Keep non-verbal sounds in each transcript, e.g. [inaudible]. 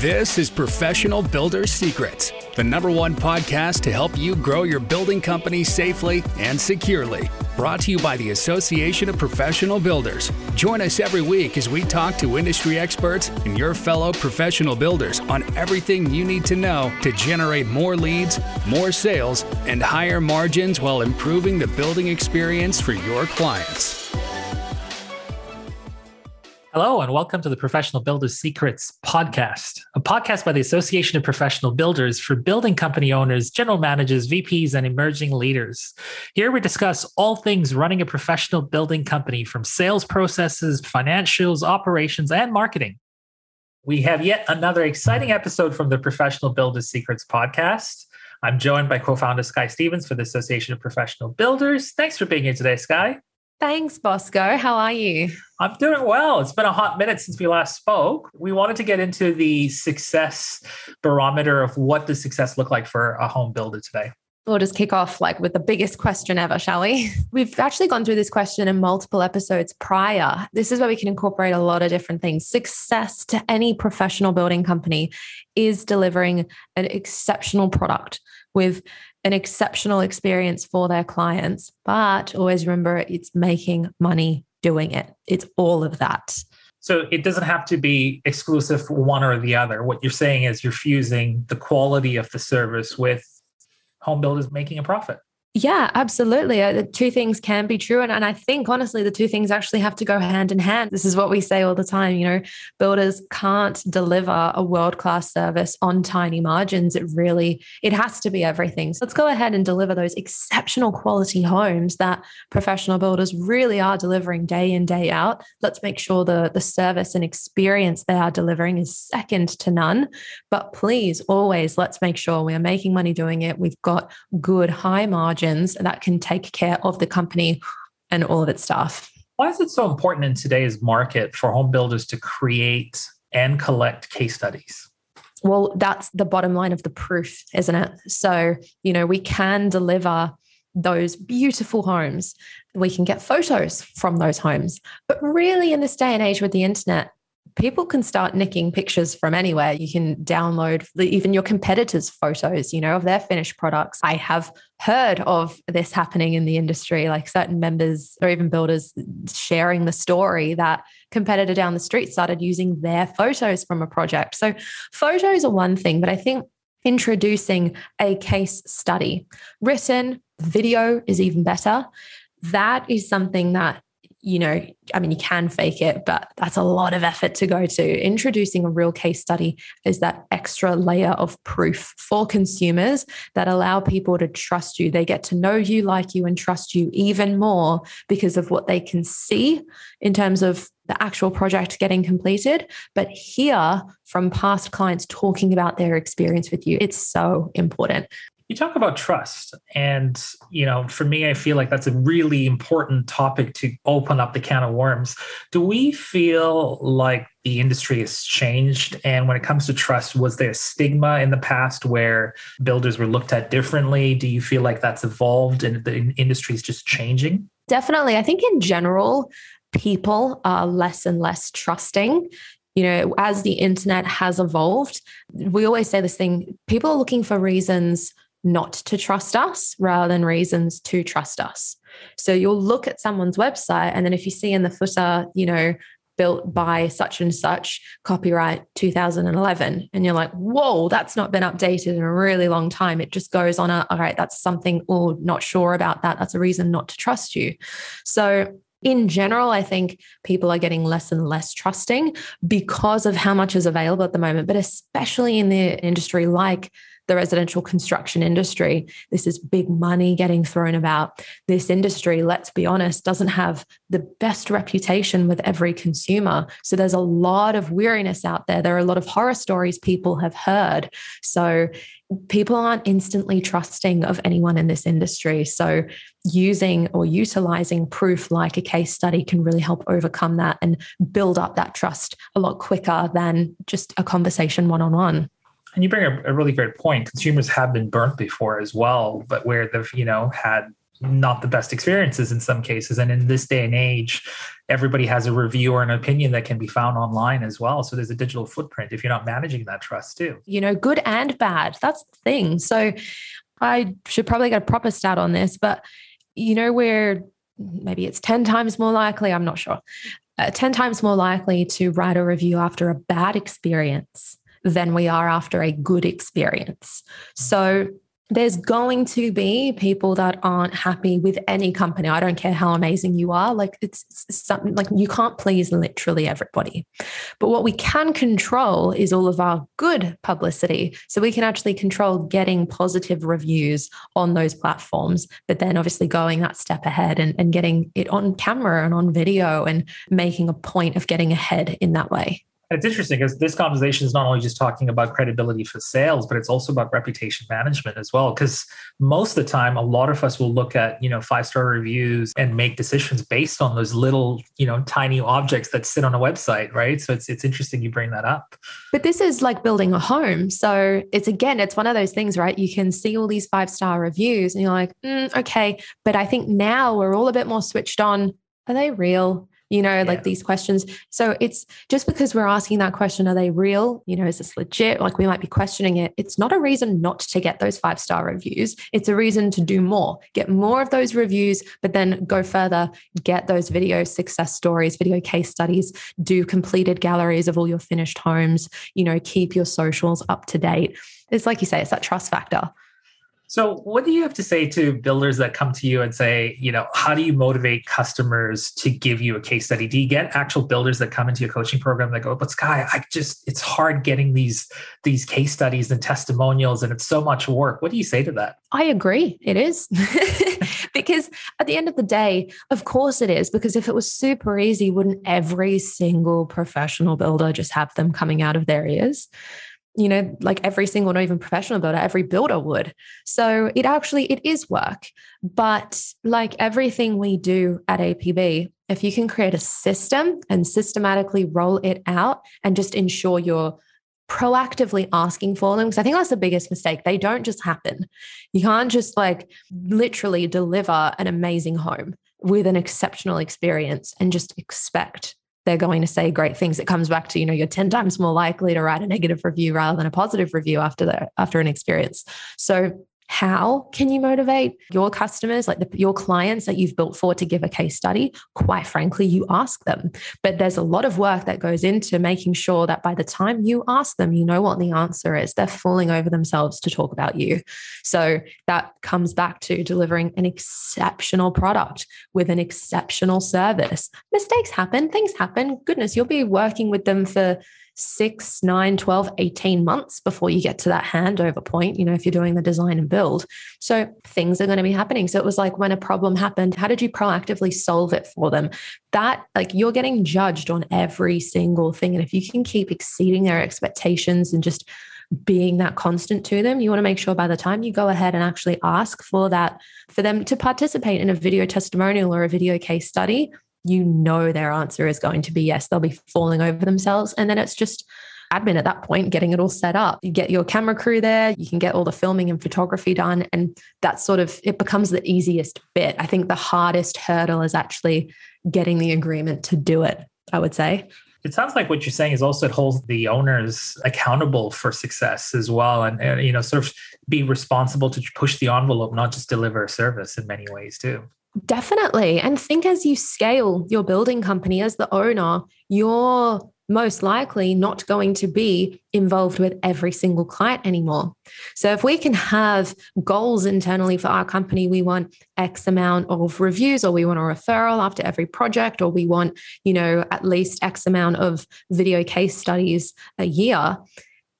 This is Professional Builder Secrets, the number one podcast to help you grow your building company safely and securely. Brought to you by the Association of Professional Builders. Join us every week as we talk to industry experts and your fellow professional builders on everything you need to know to generate more leads, more sales, and higher margins while improving the building experience for your clients. Hello, and welcome to the Professional Builders Secrets podcast, a podcast by the Association of Professional Builders for building company owners, general managers, VPs, and emerging leaders. Here we discuss all things running a professional building company from sales processes, financials, operations, and marketing. We have yet another exciting episode from the Professional Builders Secrets podcast. I'm joined by co founder Sky Stevens for the Association of Professional Builders. Thanks for being here today, Sky. Thanks, Bosco. How are you? I'm doing well. It's been a hot minute since we last spoke. We wanted to get into the success barometer of what does success look like for a home builder today. We'll just kick off like with the biggest question ever, shall we? [laughs] We've actually gone through this question in multiple episodes prior. This is where we can incorporate a lot of different things. Success to any professional building company is delivering an exceptional product with an exceptional experience for their clients. But always remember it's making money doing it. It's all of that. So it doesn't have to be exclusive for one or the other. What you're saying is you're fusing the quality of the service with home builders making a profit. Yeah, absolutely. Uh, the two things can be true. And, and I think honestly, the two things actually have to go hand in hand. This is what we say all the time. You know, builders can't deliver a world-class service on tiny margins. It really, it has to be everything. So let's go ahead and deliver those exceptional quality homes that professional builders really are delivering day in, day out. Let's make sure the, the service and experience they are delivering is second to none. But please always let's make sure we are making money doing it. We've got good high margins margins that can take care of the company and all of its staff. Why is it so important in today's market for home builders to create and collect case studies? Well, that's the bottom line of the proof, isn't it? So, you know, we can deliver those beautiful homes. We can get photos from those homes. But really, in this day and age with the internet, people can start nicking pictures from anywhere. You can download even your competitors' photos, you know, of their finished products. I have heard of this happening in the industry, like certain members or even builders sharing the story that competitor down the street started using their photos from a project. So photos are one thing, but I think introducing a case study, written video is even better. That is something that you know, I mean, you can fake it, but that's a lot of effort to go to. Introducing a real case study is that extra layer of proof for consumers that allow people to trust you. They get to know you, like you, and trust you even more because of what they can see in terms of the actual project getting completed, but hear from past clients talking about their experience with you. It's so important you talk about trust. And you know for me i feel like that's a really important topic to open up the can of worms. Do we feel like the industry has changed? And when it comes to trust was there a stigma in the past where builders were looked at differently? Do you feel like that's evolved and the industry is just changing? Definitely. I think in general people are less and less trusting. You know, as the internet has evolved, we always say this thing people are looking for reasons not to trust us rather than reasons to trust us. So you'll look at someone's website, and then if you see in the footer, you know, built by such and such, copyright 2011, and you're like, whoa, that's not been updated in a really long time. It just goes on a, all right, that's something, or not sure about that. That's a reason not to trust you. So in general, I think people are getting less and less trusting because of how much is available at the moment, but especially in the industry like the residential construction industry. This is big money getting thrown about. This industry, let's be honest, doesn't have the best reputation with every consumer. So there's a lot of weariness out there. There are a lot of horror stories people have heard. So people aren't instantly trusting of anyone in this industry. So using or utilizing proof like a case study can really help overcome that and build up that trust a lot quicker than just a conversation one on one. And you bring a, a really great point. Consumers have been burnt before as well, but where they've, you know, had not the best experiences in some cases. And in this day and age, everybody has a review or an opinion that can be found online as well. So there's a digital footprint if you're not managing that trust too. You know, good and bad. That's the thing. So I should probably get a proper stat on this, but you know, where maybe it's 10 times more likely, I'm not sure, uh, 10 times more likely to write a review after a bad experience than we are after a good experience. Mm-hmm. So there's going to be people that aren't happy with any company. I don't care how amazing you are. Like it's, something like you can't please literally everybody. But what we can control is all of our good publicity. So we can actually control getting positive reviews on those platforms, but then obviously going that step ahead and, and getting it on camera and on video and making a point of getting ahead in that way. It's interesting because this conversation is not only just talking about credibility for sales, but it's also about reputation management as well. Because most of the time, a lot of us will look at, you know, five star reviews and make decisions based on those little, you know, tiny objects that sit on a website, right? So it's it's interesting you bring that up. But this is like building a home. So it's again, it's one of those things, right? You can see all these five star reviews and you're like, mm, okay. But I think now we're all a bit more switched on. Are they real? You know, yeah. like these questions. So it's just because we're asking that question, are they real? You know, is this legit? Like we might be questioning it. It's not a reason not to get those five star reviews. It's a reason to do more, get more of those reviews, but then go further, get those video success stories, video case studies, do completed galleries of all your finished homes, you know, keep your socials up to date. It's like you say, it's that trust factor. So, what do you have to say to builders that come to you and say, you know, how do you motivate customers to give you a case study? Do you get actual builders that come into your coaching program that go, "But Sky, I just it's hard getting these these case studies and testimonials, and it's so much work." What do you say to that? I agree. It is [laughs] because at the end of the day, of course it is. Because if it was super easy, wouldn't every single professional builder just have them coming out of their ears? You know like every single not even professional builder every builder would. So it actually it is work. But like everything we do at apb if you can create a system and systematically roll it out and just ensure you're proactively asking for them because i think that's the biggest mistake. They don't just happen. You can't just like literally deliver an amazing home with an exceptional experience and just expect they're going to say great things. It comes back to, you know, you're 10 times more likely to write a negative review rather than a positive review after the after an experience. So how can you motivate your customers, like the, your clients that you've built for to give a case study? Quite frankly, you ask them. But there's a lot of work that goes into making sure that by the time you ask them, you know what the answer is. They're falling over themselves to talk about you. So that comes back to delivering an exceptional product with an exceptional service. Mistakes happen, things happen. Goodness, you'll be working with them for six, nine, 12, 18 months before you get to that handover point, you know, if you're doing the design and build. So things are going to be happening. So it was like when a problem happened, how did you proactively solve it for them? That, like, you're getting judged on every single thing. And if you can keep exceeding their expectations and just being that constant to them. You want to make sure by the time you go ahead and actually ask for that, for them to participate in a video testimonial or a video case study, you know their answer is going to be yes. They'll be falling over themselves. And then it's just admin at that point, getting it all set up. You get your camera crew there, you can get all the filming and photography done. And that's sort of, it becomes the easiest bit. I think the hardest hurdle is actually getting the agreement to do it, I would say. It sounds like what you're saying is also it holds the owners accountable for success as well, and, and you know, sort of be responsible to push the envelope, not just deliver a service in many ways too. Definitely. And think as you scale your building company as the owner, you're most likely not going to be involved with every single client anymore. So if we can have goals internally for our company, we want X amount of reviews or we want a referral after every project or we want, you know, at least X amount of video case studies a year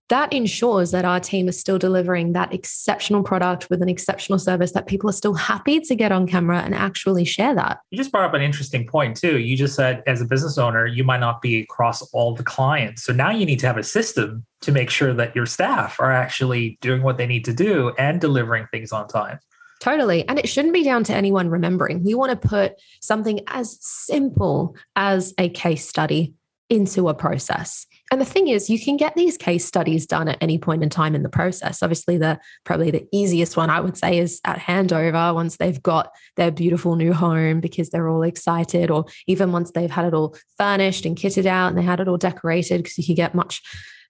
that ensures that our team is still delivering that exceptional product with an exceptional service that people are still happy to get on camera and actually share that. You just brought up an interesting point, too. You just said, as a business owner, you might not be across all the clients. So now you need to have a system to make sure that your staff are actually doing what they need to do and delivering things on time. Totally. And it shouldn't be down to anyone remembering. We want to put something as simple as a case study into a process. And the thing is, you can get these case studies done at any point in time in the process. Obviously, the probably the easiest one I would say is at handover once they've got their beautiful new home because they're all excited, or even once they've had it all furnished and kitted out and they had it all decorated because you can get much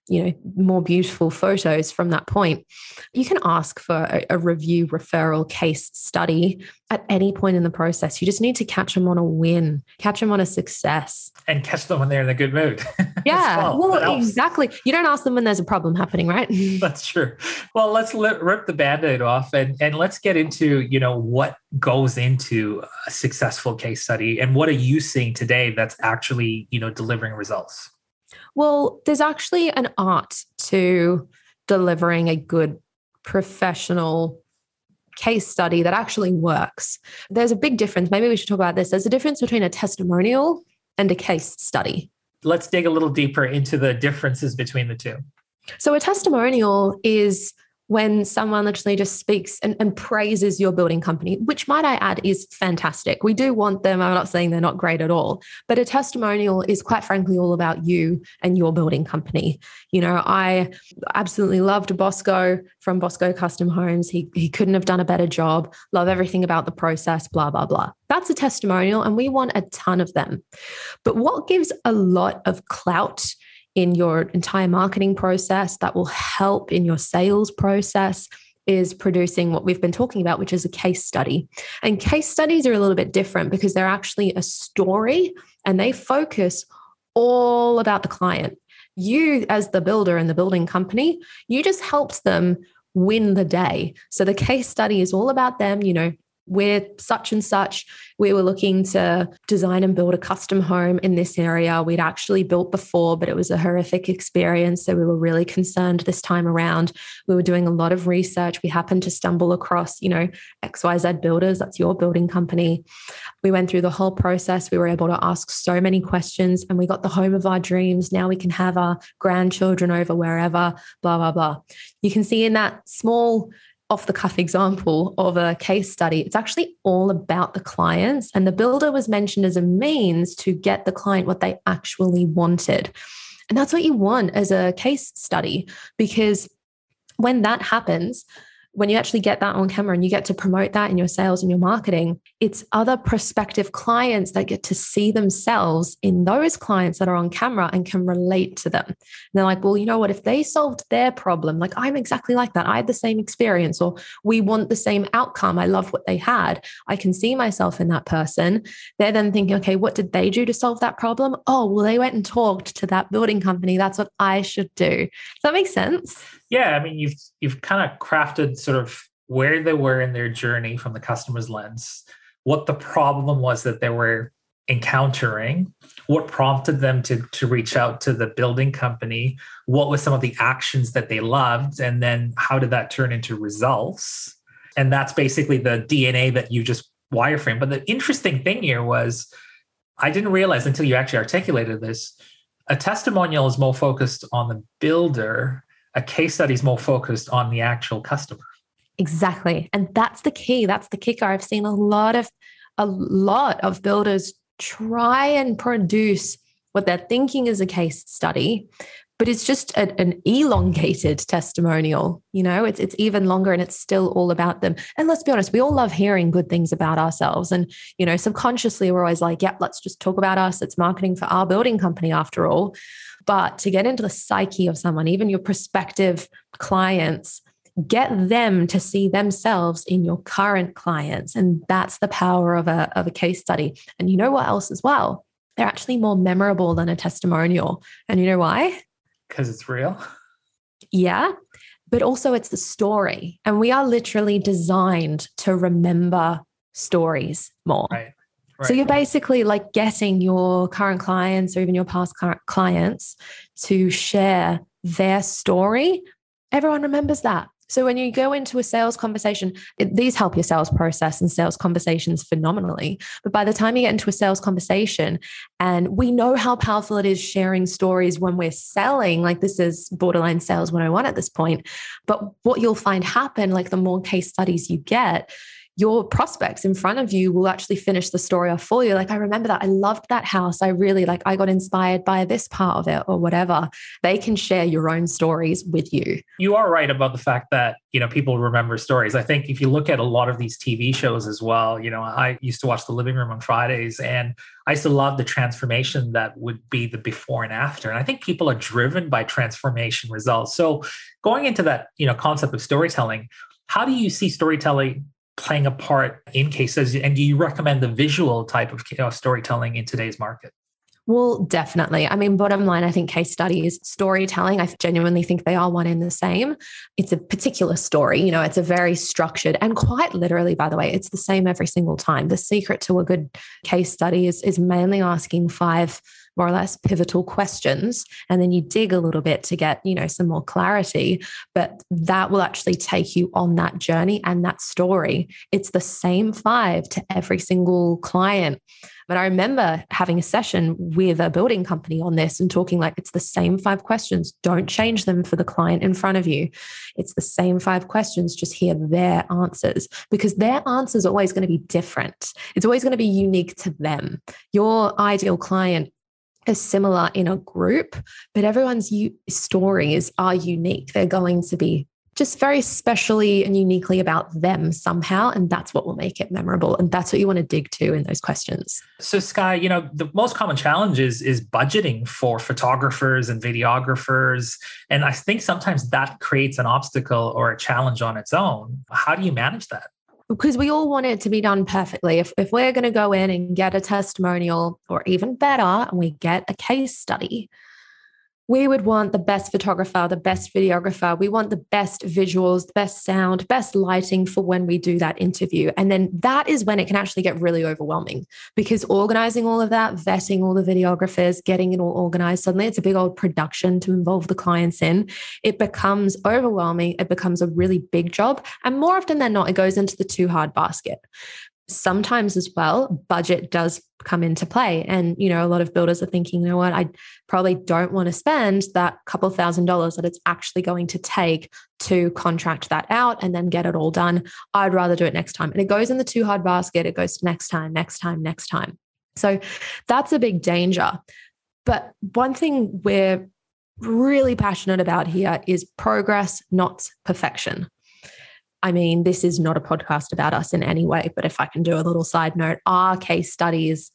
you know more beautiful photos from that point you can ask for a, a, review referral case study at any point in the process. You just need to catch them on a win catch them on a success. And catch them when they're in a good mood. [laughs] Yeah well, well exactly. You don't ask them when there's a problem happening right? [laughs] That's true. Well let's let, rip the band-aid off and, and let's get into you know what goes into a successful case study and what are you seeing today that's actually you know delivering results well, there's actually an art to delivering a good professional case study that actually works. There's a big difference. Maybe we should talk about this. There's a difference between a testimonial and a case study. Let's dig a little deeper into the differences between the two. So, a testimonial is when someone literally just speaks and, and, praises your building company, which might I add is fantastic. We do want them. I'm not saying they're not great at all, but a testimonial is quite frankly all about you and your building company. You know, I absolutely loved Bosco from Bosco Custom Homes. He, he couldn't have done a better job. Love everything about the process, blah, blah, blah. That's a testimonial, and we want a ton of them. But what gives a lot of clout in your entire marketing process, that will help in your sales process is producing what we've been talking about, which is a case study. And case studies are a little bit different because they're actually a story and they focus all about the client. You, as the builder and the building company, you just helped them win the day. So the case study is all about them, you know, we're such and such. We were looking to design and build a custom home in this area. We'd actually built before, but it was a horrific experience. So we were really concerned this time around. We were doing a lot of research. We happened to stumble across, you know, XYZ Builders, that's your building company. We went through the whole process. We were able to ask so many questions and we got the home of our dreams. Now we can have our grandchildren over wherever, blah, blah, blah. You can see in that small off the cuff example of a case study, it's actually all about the clients. And the builder was mentioned as a means to get the client what they actually wanted. And that's what you want as a case study, because when that happens, when you actually get that on camera and you get to promote that in your sales and your marketing, it's other prospective clients that get to see themselves in those clients that are on camera and can relate to them. And they're like, well, you know what? If they solved their problem, like I'm exactly like that. I had the same experience, or we want the same outcome. I love what they had. I can see myself in that person. They're then thinking, okay, what did they do to solve that problem? Oh, well, they went and talked to that building company. That's what I should do. Does that make sense? Yeah, I mean, you've you've kind of crafted sort of where they were in their journey from the customer's lens, what the problem was that they were encountering, what prompted them to to reach out to the building company, what was some of the actions that they loved, and then how did that turn into results? And that's basically the DNA that you just wireframe. But the interesting thing here was I didn't realize until you actually articulated this. A testimonial is more focused on the builder a case study is more focused on the actual customer. Exactly. And that's the key. That's the kicker. I've seen a lot of a lot of builders try and produce what they're thinking is a case study, but it's just a, an elongated [laughs] testimonial. You know, it's it's even longer and it's still all about them. And let's be honest, we all love hearing good things about ourselves. And you know, subconsciously we're always like, "Yep, yeah, let's just talk about us. It's marketing for our building company after all." But to get into the psyche of someone, even your prospective clients, get them to see themselves in your current clients. And that's the power of a, of a case study. And you know what else as well? They're actually more memorable than a testimonial. And you know why? Because it's real. Yeah. But also, it's the story. And we are literally designed to remember stories more. Right. So you're basically like getting your current clients or even your past clients to share their story. Everyone remembers that. So when you go into a sales conversation, it, these help your sales process and sales conversations phenomenally. But by the time you get into a sales conversation, and we know how powerful it is sharing stories when we're selling, like this is borderline sales 101 at this point. But what you'll find happen, like the more case studies you get, your prospects in front of you will actually finish the story off for you. Like, I remember that. I loved that house. I really like, I got inspired by this part of it or whatever. They can share your own stories with you. You are right about the fact that, you know, people remember stories. I think if you look at a lot of these TV shows as well, you know, I used to watch The Living Room on Fridays and I used to love the transformation that would be the before and after. And I think people are driven by transformation results. So going into that, you know, concept of storytelling, how do you see storytelling playing a part in cases? And do you recommend the visual type of know, storytelling in today's market? Well, definitely. I mean, bottom line, I think case studies, storytelling, I genuinely think they are one in the same. It's a particular story, you know, it's a very structured and quite literally, by the way, it's the same every single time. The secret to a good case study is, is mainly asking five more or less pivotal questions and then you dig a little bit to get you know some more clarity but that will actually take you on that journey and that story it's the same five to every single client but I remember having a session with a building company on this and talking like it's the same five questions. Don't change them for the client in front of you. It's the same five questions, just hear their answers because their answers are always going to be different. It's always going to be unique to them. Your ideal client similar in a group, but everyone's u- stories are unique. They're going to be just very specially and uniquely about them somehow. And that's what will make it memorable. And that's what you want to dig to in those questions. So, Sky, you know, the most common challenge is, is budgeting for photographers and videographers. And I think sometimes that creates an obstacle or a challenge on its own. How do you manage that? Because we all want it to be done perfectly. If, if we're going to go in and get a testimonial, or even better, and we get a case study, we would want the best photographer, the best videographer. We want the best visuals, the best sound, best lighting for when we do that interview. And then that is when it can actually get really overwhelming because organizing all of that, vetting all the videographers, getting it all organized, suddenly it's a big old production to involve the clients in. It becomes overwhelming. It becomes a really big job. And more often than not, it goes into the too hard basket sometimes as well budget does come into play. And you know a lot of builders are thinking you know what? I probably don't want to spend that couple thousand dollars that it's actually going to take to contract that out and then get it all done. I'd rather do it next time. And it goes in the too hard basket. It goes next time next time next time. So that's a big danger. But one thing we're really passionate about here is progress not perfection I mean, this is not a podcast about us in any way, but if I can do a little side note, our case studies,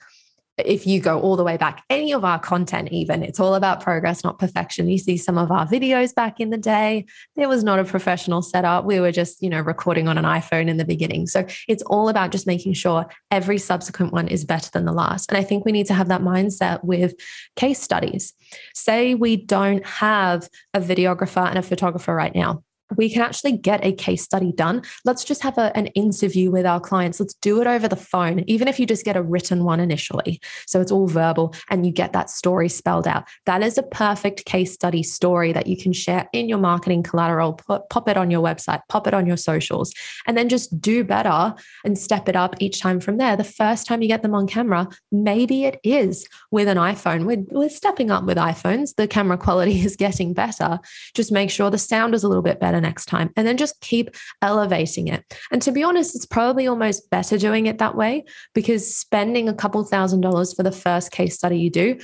if you go all the way back, any of our content, even, it's all about progress, not perfection. You see some of our videos back in the day, there was not a professional setup. We were just, you know, recording on an iPhone in the beginning. So it's all about just making sure every subsequent one is better than the last. And I think we need to have that mindset with case studies. Say we don't have a videographer and a photographer right now we can actually get a case study done. Let's just have a, an interview with our clients. Let's do it over the phone, even if you just get a written one initially. So it's all verbal and you get that story spelled out. That is a perfect case study story that you can share in your marketing collateral, put, pop it on your website, pop it on your socials, and then just do better and step it up each time from there. The first time you get them on camera, maybe it is with an iPhone. We're, we're stepping up with iPhones. The camera quality [laughs] is getting better. Just make sure the sound is a little bit better next time. And then just keep elevating it. And to be honest, it's probably almost better doing it that way because spending a couple thousand dollars for the first case study you do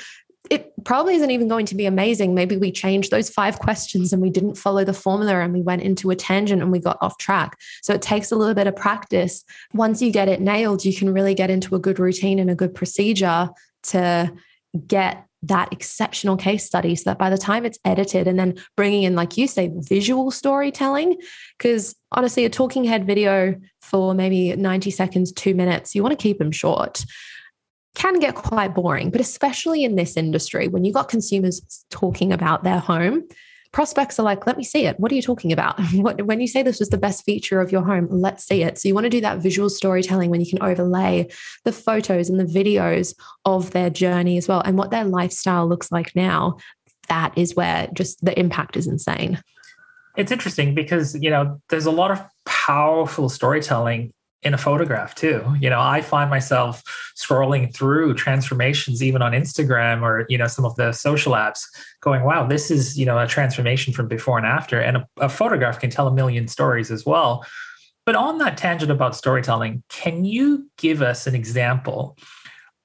it probably isn't even going to be amazing. Maybe we changed those five questions and we didn't follow the formula and we went into a tangent and we got off track. So it takes a little bit of practice. Once you get it nailed, you can really get into a good routine and a good procedure to get that exceptional case study so that by the time it's edited and then bringing in like you say visual storytelling because honestly a talking head video for maybe 90 seconds 2 minutes you want to keep them short can get quite boring but especially in this industry when you've got consumers talking about their home prospects are like, let me see it. What are you talking about? [laughs] What, when you say this was the best feature of your home, let's see it. So you want to do that visual storytelling when you can overlay the photos and the videos of their journey as well and what their lifestyle looks like now. That is where just the impact is insane. It's interesting because, you know, there's a lot of powerful storytelling in a photograph too. You know, I find myself scrolling through transformations even on Instagram or, you know, some of the social apps going, wow, this is, you know, a transformation from before and after. And a, a photograph can tell a million stories as well. But on that tangent about storytelling, can you give us an example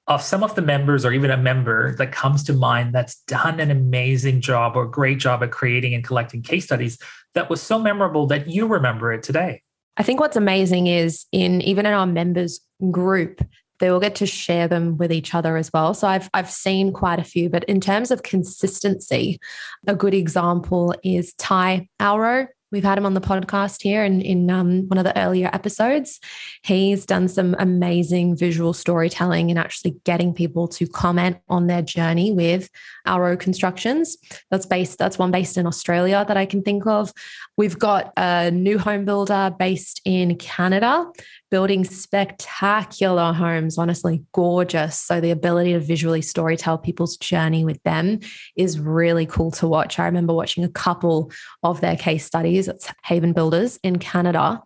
of some of the members or even a member that comes to mind that's done an amazing job or great job at creating and collecting case studies that was so memorable that you remember it today? I think what's amazing is in even in our members group, they will get to share them with each other as well. So I've I've seen quite a few, but in terms of consistency, a good example is Ty Alro. We've had him on the podcast here in, in um, one of the earlier episodes. He's done some amazing visual storytelling and actually getting people to comment on their journey with Alro Constructions. That's based, that's one based in Australia that I can think of. We've got a new home builder based in Canada building spectacular homes, honestly, gorgeous. So the ability to visually storytell people's journey with them is really cool to watch. I remember watching a couple of their case studies. It's Haven Builders in Canada.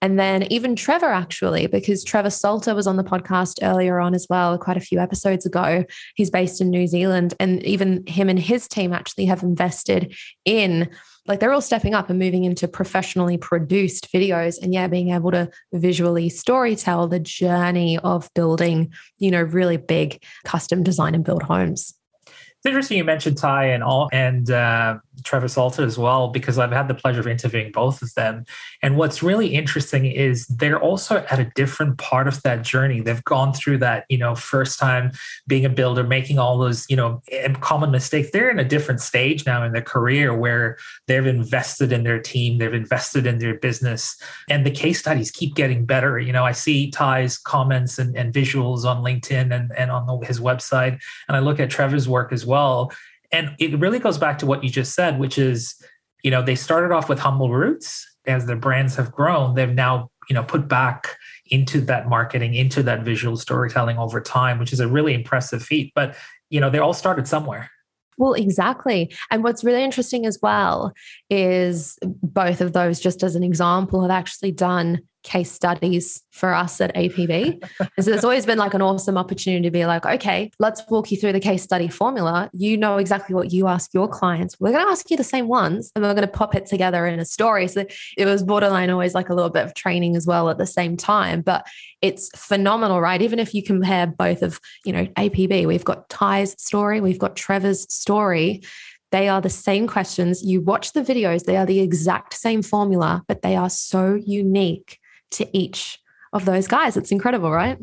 And then even Trevor, actually, because Trevor Salter was on the podcast earlier on as well, quite a few episodes ago. He's based in New Zealand. And even him and his team actually have invested in like they're all stepping up and moving into professionally produced videos and yeah being able to visually story tell the journey of building you know really big custom design and build homes it's interesting you mentioned Ty and all and uh, Trevor Salter as well because I've had the pleasure of interviewing both of them. And what's really interesting is they're also at a different part of that journey. They've gone through that, you know, first time being a builder, making all those, you know, common mistakes. They're in a different stage now in their career where they've invested in their team, they've invested in their business, and the case studies keep getting better. You know, I see Ty's comments and, and visuals on LinkedIn and, and on the, his website, and I look at Trevor's work as well. And it really goes back to what you just said, which is, you know, they started off with humble roots. As their brands have grown, they've now, you know, put back into that marketing, into that visual storytelling over time, which is a really impressive feat. But, you know, they all started somewhere. Well, exactly. And what's really interesting as well is both of those, just as an example, have actually done case studies for us at APB. so there's always been like an awesome opportunity to be like, okay, let's walk you through the case study formula. You know exactly what you ask your clients. We're going to ask you the same ones and we're going to pop it together in a story. So it was borderline always like a little bit of training as well at the same time. But it's phenomenal, right? Even if you compare both of, you know, APB, we've got Ty's story, we've got Trevor's story. They are the same questions. You watch the videos, they are the exact same formula, but they are so unique to each of those guys. It's incredible, right?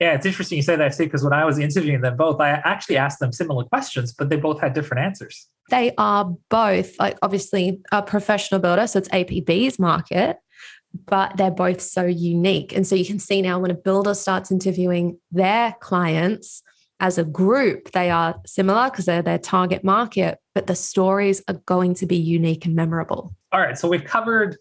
Yeah, it's interesting you say that too, because when I was interviewing them both, I actually asked them similar questions, but they both had different answers. They are both like obviously a professional builder, so it's APB's market, but they're both so unique. And so you can see now when a builder starts interviewing their clients as a group, they are similar because they're their target market, but the stories are going to be unique and memorable. All right. So we've covered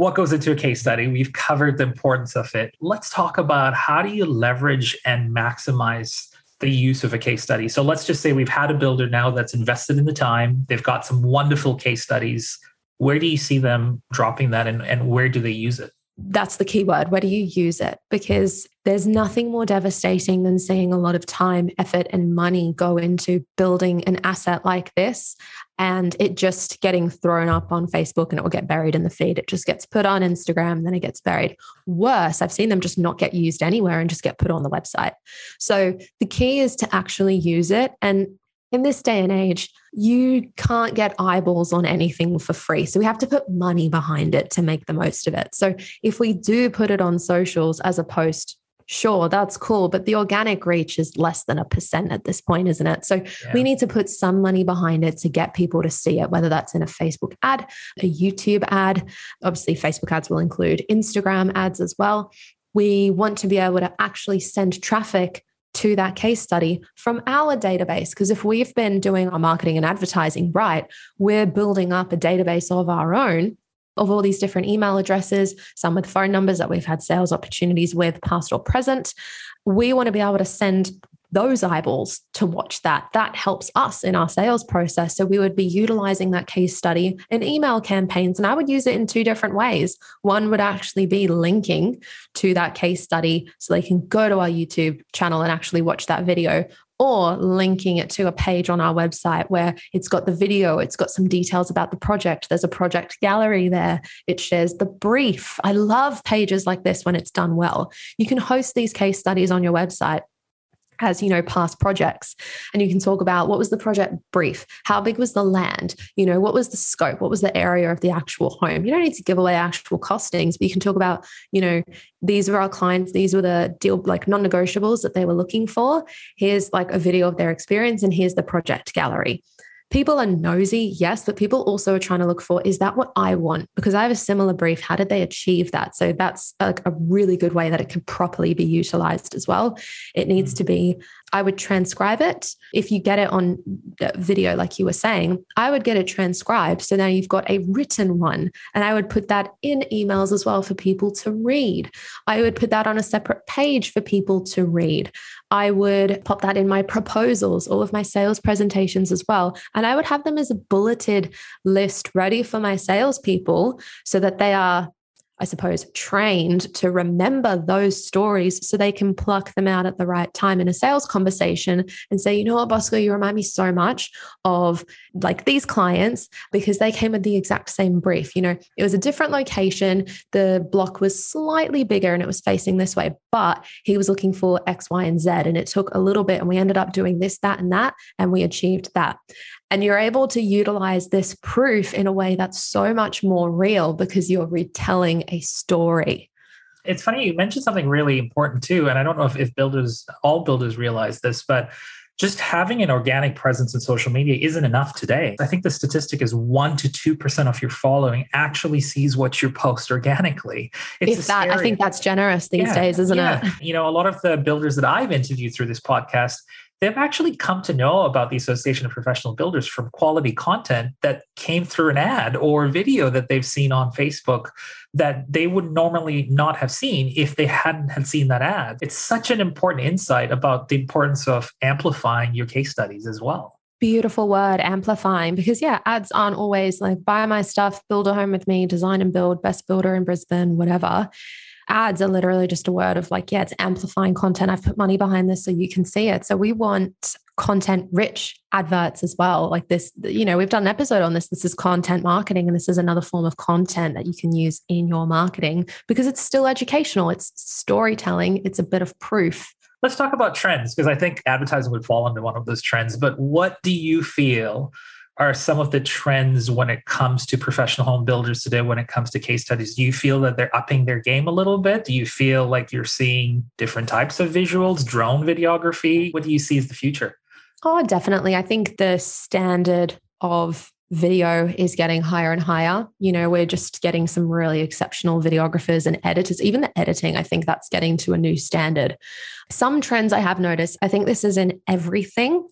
what goes into a case study. We've covered the importance of it. Let's talk about how do you leverage and maximize the use of a case study. So let's just say we've had a builder now that's invested in the time. They've got some wonderful case studies. Where do you see them dropping that and, and where do they use it? That's the key word. Where do you use it? Because there's nothing more devastating than seeing a lot of time, effort, and money go into building an asset like this and it just getting thrown up on Facebook and it will get buried in the feed. It just gets put on Instagram, then it gets buried. Worse, I've seen them just not get used anywhere and just get put on the website. So the key is to actually use it. And in this day and age, you can't get eyeballs on anything for free. So we have to put money behind it to make the most of it. So if we do put it on socials as a post, sure, that's cool. But the organic reach is less than a percent at this point, isn't it? So yeah. we need to put some money behind it to get people to see it, whether that's in a Facebook ad, a YouTube ad. Obviously, Facebook ads will include Instagram ads as well. We want to be able to actually send traffic to that case study from our database. Because if we've been doing our marketing and advertising right, we're building up a database of our own of all these different email addresses, some with phone numbers that we've had sales opportunities with, past or present. We want to be able to send those eyeballs to watch that. That helps us in our sales process. So we would be utilizing that case study in email campaigns. And I would use it in two different ways. One would actually be linking to that case study so they can go to our YouTube channel and actually watch that video or linking it to a page on our website where it's got the video, it's got some details about the project. There's a project gallery there. It shares the brief. I love pages like this when it's done well. You can host these case studies on your website as you know past projects. And you can talk about what was the project brief? How big was the land? You know what was the scope? What was the area of the actual home? You don't need to give away actual costings but you can talk about you know these were our clients these were the deal like non-negotiables that they were looking for. Here's like a video of their experience and here's the project gallery people are nosy, yes, but people also are trying to look for is that what I want? Because I have a similar brief. How did they achieve that? So that's like a really good way that it can properly be utilized as well. It needs mm. to be I would transcribe it. If you get it on video, like you were saying, I would get it transcribed. So now you've got a written one, and I would put that in emails as well for people to read. I would put that on a separate page for people to read. I would pop that in my proposals, all of my sales presentations as well. And I would have them as a bulleted list ready for my salespeople so that they are I suppose, trained to remember those stories so they can pluck them out at the right time in a sales conversation and say, you know what, Bosco, you remind me so much of like these clients because they came with the exact same brief. You know, it was a different location. The block was slightly bigger and it was facing this way, but he was looking for X, Y, and Z. And it took a little bit and we ended up doing this, that, and that. And we achieved that. And you're able to utilize this proof in a way that's so much more real because you're retelling a story. It's funny, you mentioned something really important too. And I don't know if, if builders, all builders realize this, but just having an organic presence in social media isn't enough today. I think the statistic is one to two percent of your following actually sees what you post organically. It's if that, I think that's generous these yeah, days, isn't yeah. it? You know, a lot of the builders that I've interviewed through this podcast, they've actually come to know about the Association of Professional Builders from quality content that came through an ad or video that they've seen on Facebook that they would normally not have seen if they hadn't had seen that ad. It's such an important insight about the importance of amplifying your case studies as well. Beautiful word, amplifying, because yeah, ads aren't always like buy my stuff, build a home with me, design and build, best builder in Brisbane, whatever ads are literally just a word of like, yeah, it's amplifying content. I've put money behind this so you can see it. So we want content rich adverts as well. Like this, you know, we've done an episode on this. This is content marketing, and this is another form of content that you can use in your marketing because it's still educational, it's storytelling, it's a bit of proof. Let's talk about trends because I think advertising would fall into one of those trends. But what do you feel? Are some of the trends when it comes to professional home builders today when it comes to case studies do you feel that they're upping their game a little bit do you feel like you're seeing different types of visuals drone videography what do you see as the future oh definitely i think the standard of video is getting higher and higher. You know, we're just getting some really exceptional videographers and editors. Even the editing, I think that's getting to a new standard. Some trends I have noticed, I think this is in everything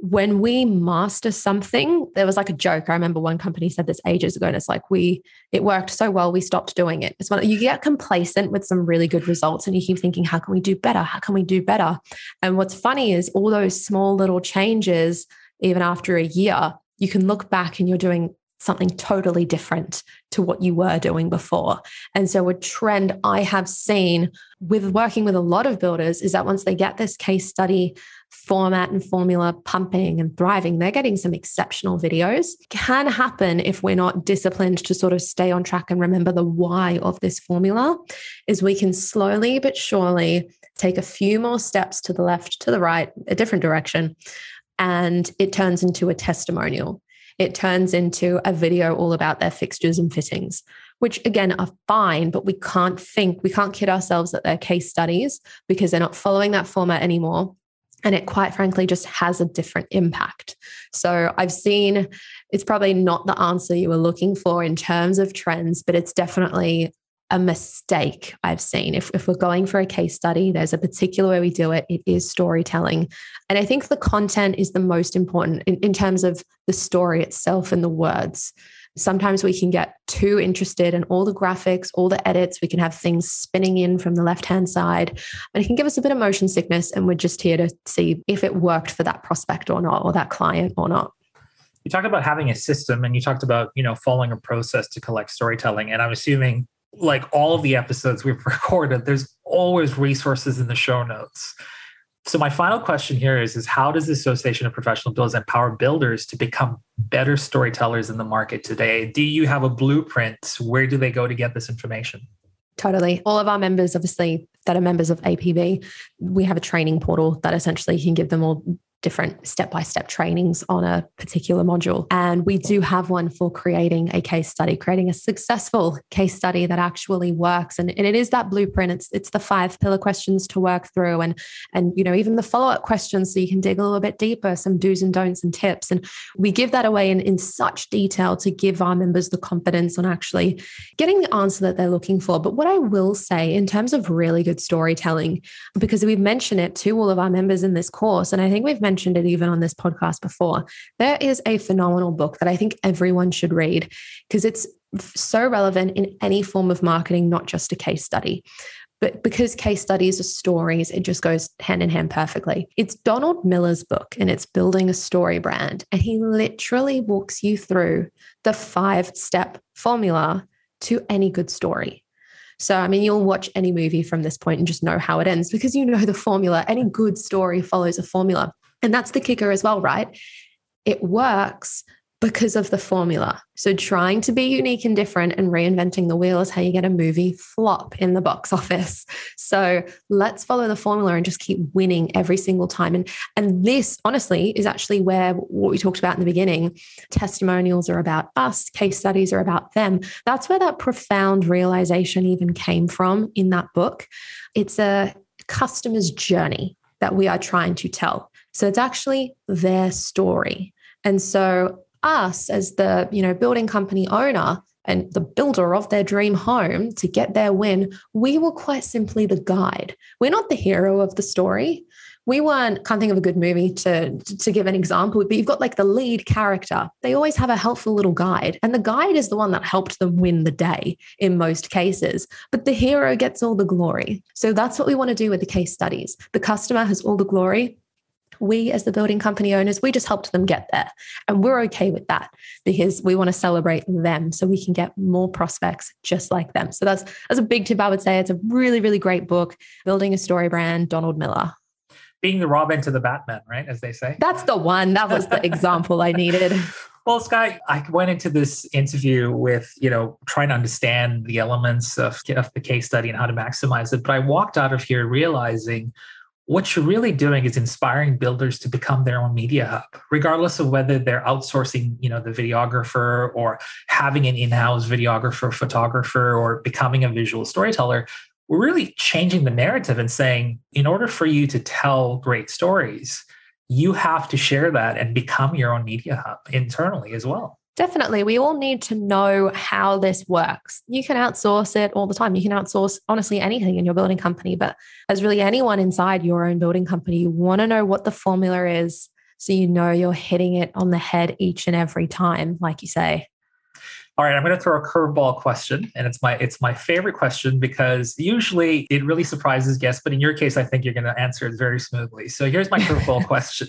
when we master something, there was like a joke. I remember one company said this ages ago, and it's like we it worked so well, we stopped doing it. It's when you get complacent with some really good results, and you keep thinking, how can we do better? How can we do better? And what's funny is all those small little changes, even after a year, you can look back and you're doing something totally different to what you were doing before. And so, a trend I have seen with working with a lot of builders is that once they get this case study format and formula pumping and thriving, they're getting some exceptional videos. Can happen if we're not disciplined to sort of stay on track and remember the why of this formula, is we can slowly but surely take a few more steps to the left, to the right, a different direction. And it turns into a testimonial it turns into a video all about their fixtures and fittings, which again are fine, but we can't think, we can't kid ourselves that they're case studies because they're not following that format anymore. And it quite frankly just has a different impact. So I've seen it's probably not the answer you were looking for in terms of trends, but it's definitely a mistake I've seen. If, if we're going for a case study, there's a particular way we do it. It is storytelling. And I think the content is the most important in, in terms of the story itself and the words. Sometimes we can get too interested in all the graphics, all the edits. We can have things spinning in from the left hand side, and it can give us a bit of motion sickness. And we're just here to see if it worked for that prospect or not, or that client or not you talked about having a system and you talked about you know following a process to collect storytelling and i'm assuming like all of the episodes we've [laughs] recorded, there's always resources in the show notes. So my final question here is, is how does the Association of Professional Builders empower builders to become better storytellers in the market today? Do you have a blueprint? Where do they go to get this information? Totally. All of our members, obviously, that are members of APB, we have a training portal that essentially can give them all different step by step trainings on a particular module. And we do have one for creating a case study, creating a successful case study that actually works. And, and it is that blueprint. It's it's the five pillar questions to work through and and you know even the follow-up questions so you can dig a little bit deeper, some do's and don'ts and tips. And we give that away in, in such detail to give our members the confidence on actually getting the answer that they're looking for. But what I will say in terms of really good storytelling, because we've mentioned it to all of our members in this course, and I think we've mentioned it even on this podcast before. There is a phenomenal book that I think everyone should read because it's so relevant in any form of marketing, not just a case study. But because case studies are stories, it just goes hand in hand perfectly. It's Donald Miller's book and it's building a story brand. And he literally walks you through the five step formula to any good story. So, I mean, you'll watch any movie from this point and just know how it ends because you know the formula. Any good story follows a formula. And that's the kicker as well, right? It works because of the formula. So trying to be unique and different and reinventing the wheel is how you get a movie flop in the box [laughs] office. So let's follow the formula and just keep winning every single time. And and this honestly is actually where what we talked about in the beginning, testimonials are about us, case studies are about them. That's where that profound realization even came from in that book. It's a customer's journey that we are trying to tell. So it's actually their story. And so us as the, you know, building company owner and the builder of their dream home to get their win, we were quite simply the guide. We're not the hero of the story. We weren't, can't think of a good movie to, to give an example, but you've got like the lead character. They always have a helpful little guide. And the guide is the one that helped them win the day in most cases. But the hero gets all the glory. So that's what we want to do with the case studies. The customer has all the glory we as the building company owners we just helped them get there. And we're okay with that because we want to celebrate them so we can get more prospects just like them. So that's that's a big tip i would say. It's a really really great book building a story brand donald miller. Being the robin to the batman right as they say. That's the one. That was the example i needed. [laughs] [laughs] Well, Sky, I went into this interview with, you know, trying to understand the elements of, of the case study and how to maximize it. But I walked out of here realizing what you're really doing is inspiring builders to become their own media hub regardless of whether they're outsourcing you know the videographer or having an in-house videographer photographer or becoming a visual storyteller. We're really changing the narrative and saying in order for you to tell great stories you have to share that and become your own media hub internally as well Definitely. We all need to know how this works. You can outsource it all the time. You can outsource honestly anything in your building company, but as really anyone inside your own building company, you want to know what the formula is so you know you're hitting it on the head each and every time, like you say. All right, I'm going to throw a curveball question, and it's my it's my favorite question because usually it really surprises guests, but in your case, I think you're going to answer it very smoothly. So here's my curveball [laughs] question: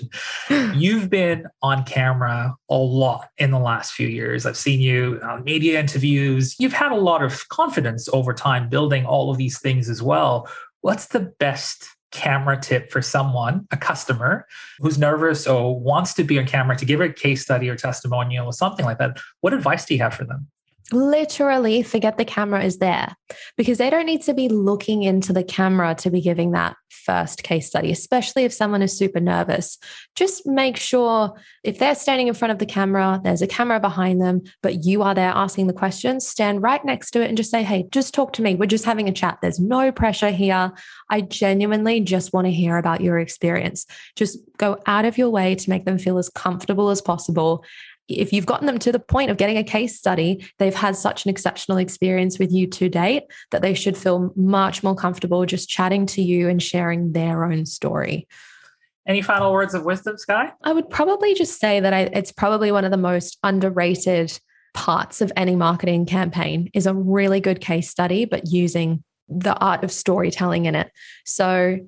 You've been on camera a lot in the last few years. I've seen you on media interviews. You've had a lot of confidence over time building all of these things as well. What's the best camera tip for someone, a customer who's nervous or wants to be on camera to give a case study or testimonial or something like that, what advice do you have for them? Literally forget the camera is there because they don't need to be looking into the camera to be giving that first case study, especially if someone is super nervous. Just make sure if they're standing in front of the camera, there's a camera behind them, but you are there asking the questions, stand right next to it and just say, Hey, just talk to me. We're just having a chat. There's no pressure here. I genuinely just want to hear about your experience. Just go out of your way to make them feel as comfortable as possible if you've gotten them to the point of getting a case study, they've had such an exceptional experience with you to date that they should feel much more comfortable just chatting to you and sharing their own story. Any final words of wisdom, Sky? I would probably just say that I, it's probably one of the most underrated parts of any marketing campaign is a really good case study, but using the art of storytelling in it. So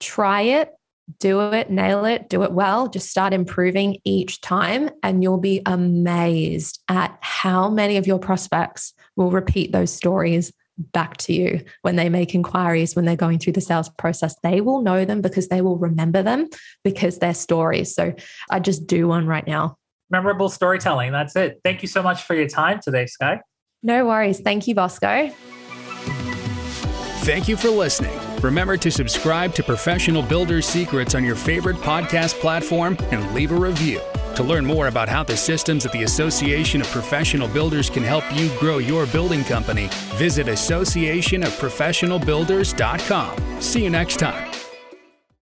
try it, do it, nail it, do it well, just start improving each time. And you'll be amazed at how many of your prospects will repeat those stories back to you when they make inquiries, when they're going through the sales process. They will know them because they will remember them because they're stories. So I just do one right now. Memorable storytelling. That's it. Thank you so much for your time today, Sky. No worries. Thank you, Bosco. Thank you for listening. Remember to subscribe to Professional Builders Secrets on your favorite podcast platform and leave a review. To learn more about how the systems at the Association of Professional Builders can help you grow your building company, visit associationofprofessionalbuilders.com. See you next time.